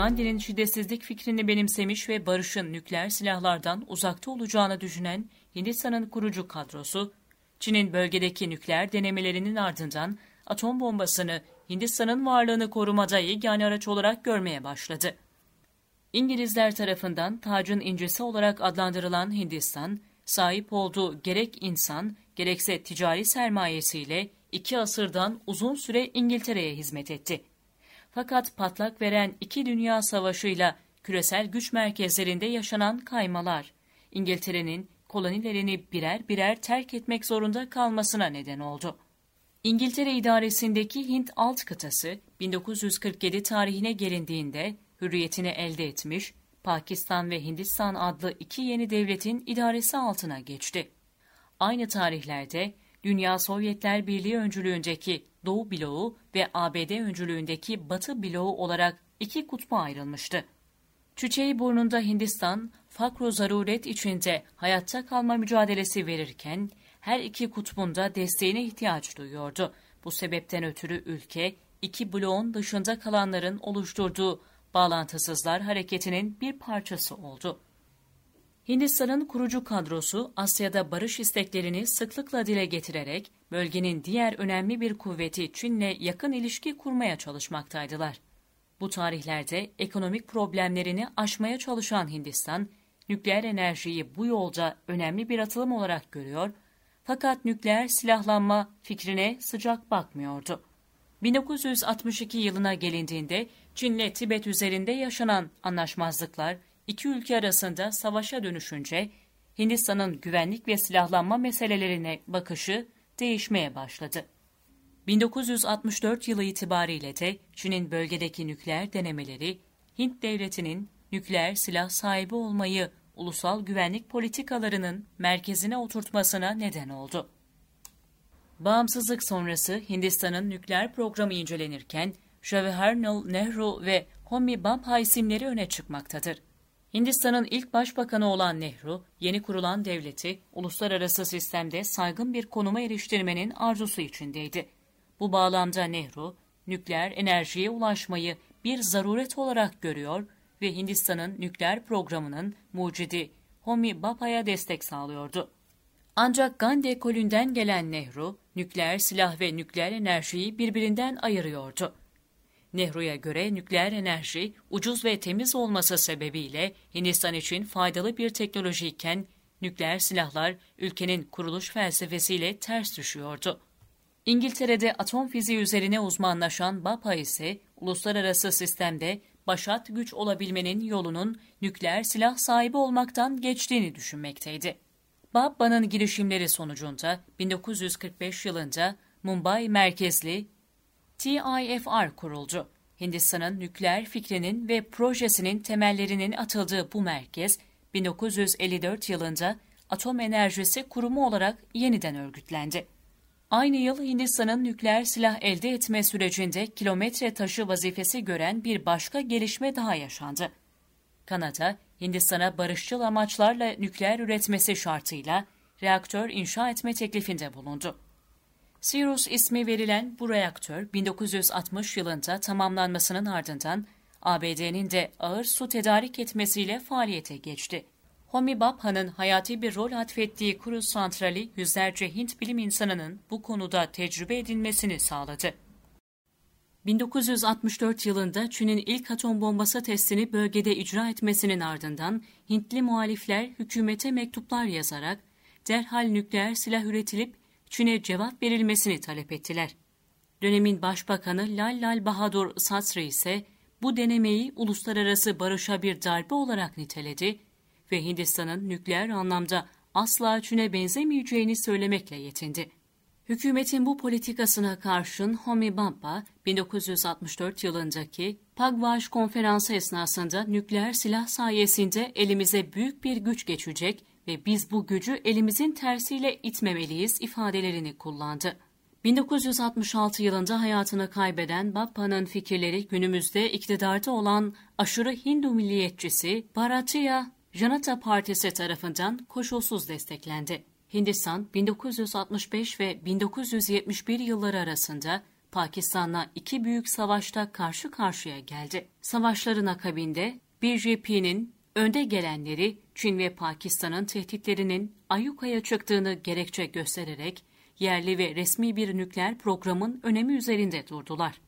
Gandhi'nin şiddetsizlik fikrini benimsemiş ve barışın nükleer silahlardan uzakta olacağını düşünen Hindistan'ın kurucu kadrosu, Çin'in bölgedeki nükleer denemelerinin ardından atom bombasını Hindistan'ın varlığını korumada yegane araç olarak görmeye başladı. İngilizler tarafından tacın incisi olarak adlandırılan Hindistan, sahip olduğu gerek insan gerekse ticari sermayesiyle iki asırdan uzun süre İngiltere'ye hizmet etti. Fakat patlak veren iki dünya savaşıyla küresel güç merkezlerinde yaşanan kaymalar, İngiltere'nin kolonilerini birer birer terk etmek zorunda kalmasına neden oldu. İngiltere idaresindeki Hint alt kıtası 1947 tarihine gelindiğinde hürriyetini elde etmiş, Pakistan ve Hindistan adlı iki yeni devletin idaresi altına geçti. Aynı tarihlerde Dünya Sovyetler Birliği öncülüğündeki Doğu bloğu ve ABD öncülüğündeki Batı bloğu olarak iki kutba ayrılmıştı. Çiçeği burnunda Hindistan, fakru zaruret içinde hayatta kalma mücadelesi verirken, her iki kutbunda desteğine ihtiyaç duyuyordu. Bu sebepten ötürü ülke, iki bloğun dışında kalanların oluşturduğu bağlantısızlar hareketinin bir parçası oldu. Hindistan'ın kurucu kadrosu Asya'da barış isteklerini sıklıkla dile getirerek bölgenin diğer önemli bir kuvveti Çin'le yakın ilişki kurmaya çalışmaktaydılar. Bu tarihlerde ekonomik problemlerini aşmaya çalışan Hindistan, nükleer enerjiyi bu yolda önemli bir atılım olarak görüyor fakat nükleer silahlanma fikrine sıcak bakmıyordu. 1962 yılına gelindiğinde Çin'le Tibet üzerinde yaşanan anlaşmazlıklar iki ülke arasında savaşa dönüşünce Hindistan'ın güvenlik ve silahlanma meselelerine bakışı değişmeye başladı. 1964 yılı itibariyle de Çin'in bölgedeki nükleer denemeleri Hint devletinin nükleer silah sahibi olmayı ulusal güvenlik politikalarının merkezine oturtmasına neden oldu. Bağımsızlık sonrası Hindistan'ın nükleer programı incelenirken Jawaharlal Nehru ve Homi Bhabha isimleri öne çıkmaktadır. Hindistan'ın ilk başbakanı olan Nehru, yeni kurulan devleti uluslararası sistemde saygın bir konuma eriştirmenin arzusu içindeydi. Bu bağlamda Nehru, nükleer enerjiye ulaşmayı bir zaruret olarak görüyor ve Hindistan'ın nükleer programının mucidi Homi Bhabha'ya destek sağlıyordu. Ancak Gandhi ekolünden gelen Nehru, nükleer silah ve nükleer enerjiyi birbirinden ayırıyordu. Nehru'ya göre nükleer enerji ucuz ve temiz olması sebebiyle Hindistan için faydalı bir teknolojiyken nükleer silahlar ülkenin kuruluş felsefesiyle ters düşüyordu. İngiltere'de atom fiziği üzerine uzmanlaşan Bapa ise uluslararası sistemde başat güç olabilmenin yolunun nükleer silah sahibi olmaktan geçtiğini düşünmekteydi. Babba'nın girişimleri sonucunda 1945 yılında Mumbai merkezli TIFR kuruldu. Hindistan'ın nükleer fikrinin ve projesinin temellerinin atıldığı bu merkez 1954 yılında Atom Enerjisi Kurumu olarak yeniden örgütlendi. Aynı yıl Hindistan'ın nükleer silah elde etme sürecinde kilometre taşı vazifesi gören bir başka gelişme daha yaşandı. Kanada, Hindistan'a barışçıl amaçlarla nükleer üretmesi şartıyla reaktör inşa etme teklifinde bulundu. Sirius ismi verilen bu reaktör 1960 yılında tamamlanmasının ardından ABD'nin de ağır su tedarik etmesiyle faaliyete geçti. Homi Bhabha'nın hayati bir rol atfettiği kruz santrali yüzlerce Hint bilim insanının bu konuda tecrübe edilmesini sağladı. 1964 yılında Çin'in ilk atom bombası testini bölgede icra etmesinin ardından Hintli muhalifler hükümete mektuplar yazarak derhal nükleer silah üretilip Çin'e cevap verilmesini talep ettiler. Dönemin Başbakanı Lal Lal Bahadur Sasri ise bu denemeyi uluslararası barışa bir darbe olarak niteledi ve Hindistan'ın nükleer anlamda asla Çin'e benzemeyeceğini söylemekle yetindi. Hükümetin bu politikasına karşın Homi Bhabha, 1964 yılındaki Pagwash konferansı esnasında nükleer silah sayesinde elimize büyük bir güç geçecek ve biz bu gücü elimizin tersiyle itmemeliyiz ifadelerini kullandı. 1966 yılında hayatını kaybeden Bappa'nın fikirleri günümüzde iktidarda olan aşırı Hindu milliyetçisi Bharatiya Janata Partisi tarafından koşulsuz desteklendi. Hindistan 1965 ve 1971 yılları arasında Pakistan'la iki büyük savaşta karşı karşıya geldi. Savaşların akabinde BJP'nin önde gelenleri Çin ve Pakistan'ın tehditlerinin ayyukaya çıktığını gerekçe göstererek yerli ve resmi bir nükleer programın önemi üzerinde durdular.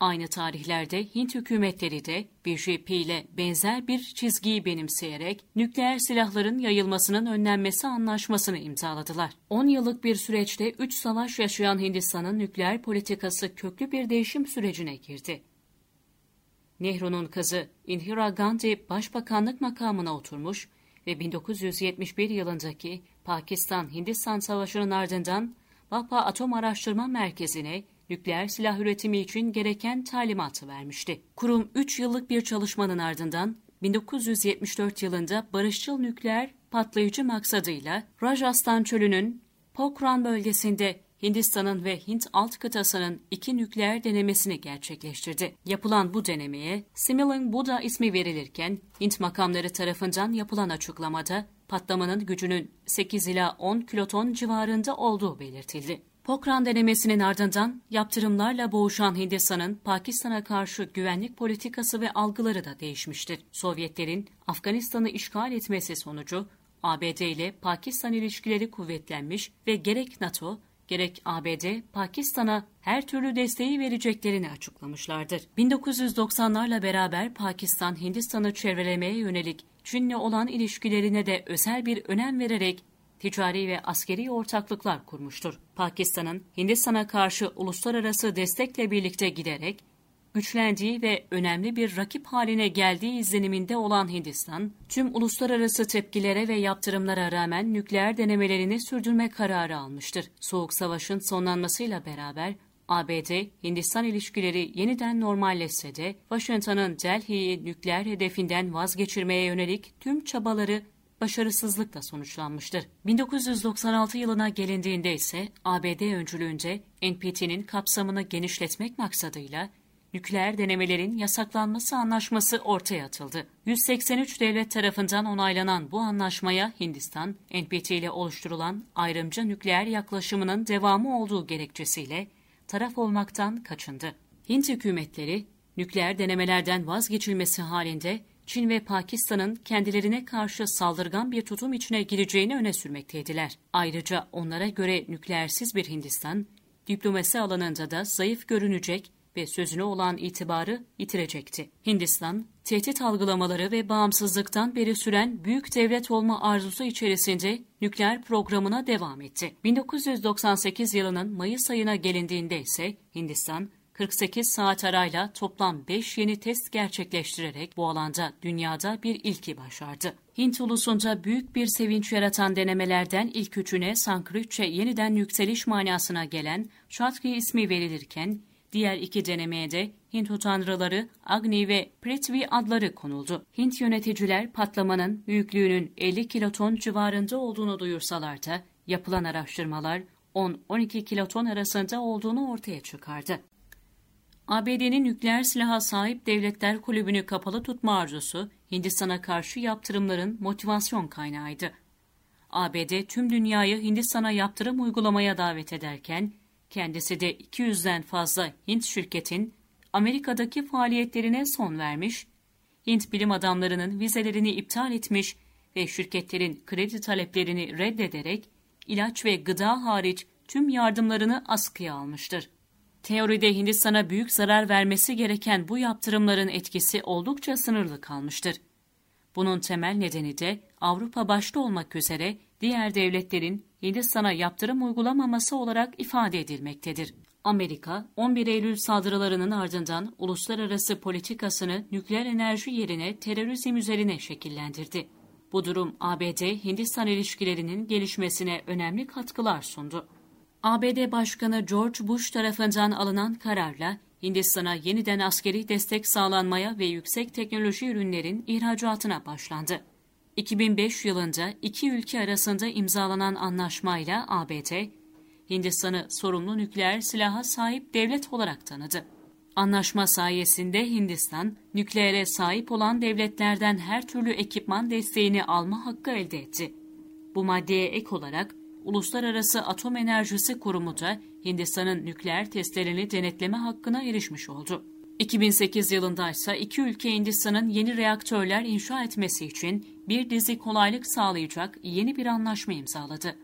Aynı tarihlerde Hint hükümetleri de BJP ile benzer bir çizgiyi benimseyerek nükleer silahların yayılmasının önlenmesi anlaşmasını imzaladılar. 10 yıllık bir süreçte 3 savaş yaşayan Hindistan'ın nükleer politikası köklü bir değişim sürecine girdi. Nehru'nun kızı Indira Gandhi başbakanlık makamına oturmuş ve 1971 yılındaki Pakistan-Hindistan Savaşı'nın ardından Vapa Atom Araştırma Merkezi'ne nükleer silah üretimi için gereken talimatı vermişti. Kurum 3 yıllık bir çalışmanın ardından 1974 yılında barışçıl nükleer patlayıcı maksadıyla Rajasthan çölünün Pokhran bölgesinde Hindistan'ın ve Hint alt kıtasının iki nükleer denemesini gerçekleştirdi. Yapılan bu denemeye Similing Buddha ismi verilirken Hint makamları tarafından yapılan açıklamada patlamanın gücünün 8 ila 10 kiloton civarında olduğu belirtildi. Pokran denemesinin ardından yaptırımlarla boğuşan Hindistan'ın Pakistan'a karşı güvenlik politikası ve algıları da değişmiştir. Sovyetlerin Afganistan'ı işgal etmesi sonucu ABD ile Pakistan ilişkileri kuvvetlenmiş ve gerek NATO gerek ABD, Pakistan'a her türlü desteği vereceklerini açıklamışlardır. 1990'larla beraber Pakistan, Hindistan'ı çevrelemeye yönelik Çin'le olan ilişkilerine de özel bir önem vererek ticari ve askeri ortaklıklar kurmuştur. Pakistan'ın Hindistan'a karşı uluslararası destekle birlikte giderek güçlendiği ve önemli bir rakip haline geldiği izleniminde olan Hindistan, tüm uluslararası tepkilere ve yaptırımlara rağmen nükleer denemelerini sürdürme kararı almıştır. Soğuk Savaş'ın sonlanmasıyla beraber ABD-Hindistan ilişkileri yeniden normalleşse de Washington'ın Delhi'yi nükleer hedefinden vazgeçirmeye yönelik tüm çabaları başarısızlıkla sonuçlanmıştır. 1996 yılına gelindiğinde ise ABD öncülüğünde NPT'nin kapsamını genişletmek maksadıyla nükleer denemelerin yasaklanması anlaşması ortaya atıldı. 183 devlet tarafından onaylanan bu anlaşmaya Hindistan, NPT ile oluşturulan ayrımcı nükleer yaklaşımının devamı olduğu gerekçesiyle taraf olmaktan kaçındı. Hint hükümetleri nükleer denemelerden vazgeçilmesi halinde Çin ve Pakistan'ın kendilerine karşı saldırgan bir tutum içine gireceğini öne sürmekteydiler. Ayrıca onlara göre nükleersiz bir Hindistan, diplomasi alanında da zayıf görünecek ve sözüne olan itibarı yitirecekti. Hindistan, tehdit algılamaları ve bağımsızlıktan beri süren büyük devlet olma arzusu içerisinde nükleer programına devam etti. 1998 yılının Mayıs ayına gelindiğinde ise Hindistan, 48 saat arayla toplam 5 yeni test gerçekleştirerek bu alanda dünyada bir ilki başardı. Hint ulusunda büyük bir sevinç yaratan denemelerden ilk üçüne Sanskritçe yeniden yükseliş manasına gelen Chatri ismi verilirken, diğer iki denemeye de Hint tanrıları Agni ve Prithvi adları konuldu. Hint yöneticiler patlamanın büyüklüğünün 50 kiloton civarında olduğunu duyursalar da yapılan araştırmalar 10-12 kiloton arasında olduğunu ortaya çıkardı. ABD'nin nükleer silaha sahip devletler kulübünü kapalı tutma arzusu Hindistan'a karşı yaptırımların motivasyon kaynağıydı. ABD tüm dünyayı Hindistan'a yaptırım uygulamaya davet ederken kendisi de 200'den fazla Hint şirketin Amerika'daki faaliyetlerine son vermiş, Hint bilim adamlarının vizelerini iptal etmiş ve şirketlerin kredi taleplerini reddederek ilaç ve gıda hariç tüm yardımlarını askıya almıştır. Teoride Hindistan'a büyük zarar vermesi gereken bu yaptırımların etkisi oldukça sınırlı kalmıştır. Bunun temel nedeni de Avrupa başta olmak üzere diğer devletlerin Hindistan'a yaptırım uygulamaması olarak ifade edilmektedir. Amerika, 11 Eylül saldırılarının ardından uluslararası politikasını nükleer enerji yerine terörizm üzerine şekillendirdi. Bu durum ABD-Hindistan ilişkilerinin gelişmesine önemli katkılar sundu. ABD Başkanı George Bush tarafından alınan kararla Hindistan'a yeniden askeri destek sağlanmaya ve yüksek teknoloji ürünlerin ihracatına başlandı. 2005 yılında iki ülke arasında imzalanan anlaşmayla ABD, Hindistan'ı sorumlu nükleer silaha sahip devlet olarak tanıdı. Anlaşma sayesinde Hindistan, nükleere sahip olan devletlerden her türlü ekipman desteğini alma hakkı elde etti. Bu maddeye ek olarak Uluslararası Atom Enerjisi Kurumu da Hindistan'ın nükleer testlerini denetleme hakkına erişmiş oldu. 2008 yılında ise iki ülke Hindistan'ın yeni reaktörler inşa etmesi için bir dizi kolaylık sağlayacak yeni bir anlaşma imzaladı.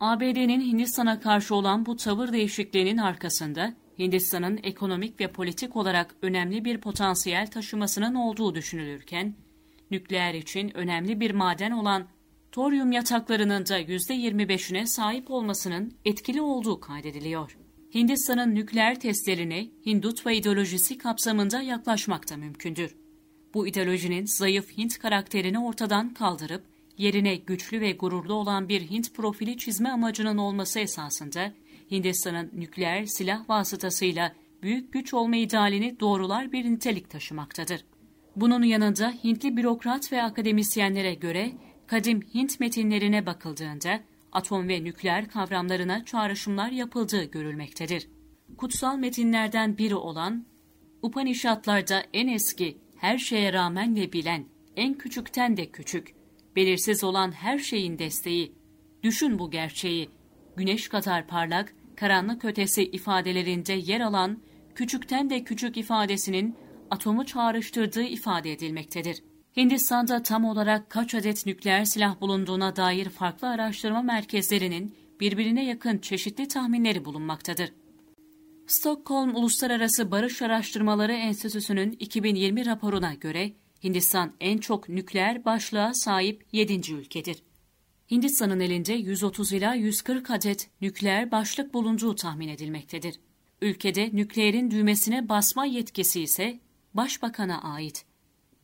ABD'nin Hindistan'a karşı olan bu tavır değişikliğinin arkasında Hindistan'ın ekonomik ve politik olarak önemli bir potansiyel taşımasının olduğu düşünülürken, nükleer için önemli bir maden olan toryum yataklarının da %25'ine sahip olmasının etkili olduğu kaydediliyor. Hindistan'ın nükleer testlerine Hindutva ideolojisi kapsamında yaklaşmak da mümkündür. Bu ideolojinin zayıf Hint karakterini ortadan kaldırıp yerine güçlü ve gururlu olan bir Hint profili çizme amacının olması esasında Hindistan'ın nükleer silah vasıtasıyla büyük güç olma idealini doğrular bir nitelik taşımaktadır. Bunun yanında Hintli bürokrat ve akademisyenlere göre kadim Hint metinlerine bakıldığında atom ve nükleer kavramlarına çağrışımlar yapıldığı görülmektedir. Kutsal metinlerden biri olan Upanishadlarda en eski, her şeye rağmen ve bilen, en küçükten de küçük, belirsiz olan her şeyin desteği, düşün bu gerçeği, güneş kadar parlak, karanlık ötesi ifadelerinde yer alan küçükten de küçük ifadesinin atomu çağrıştırdığı ifade edilmektedir. Hindistan'da tam olarak kaç adet nükleer silah bulunduğuna dair farklı araştırma merkezlerinin birbirine yakın çeşitli tahminleri bulunmaktadır. Stockholm Uluslararası Barış Araştırmaları Enstitüsü'nün 2020 raporuna göre Hindistan en çok nükleer başlığa sahip 7. ülkedir. Hindistan'ın elinde 130 ila 140 adet nükleer başlık bulunduğu tahmin edilmektedir. Ülkede nükleerin düğmesine basma yetkisi ise Başbakan'a ait.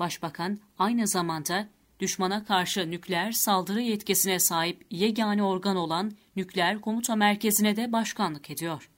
Başbakan aynı zamanda düşmana karşı nükleer saldırı yetkisine sahip yegane organ olan Nükleer Komuta Merkezi'ne de başkanlık ediyor.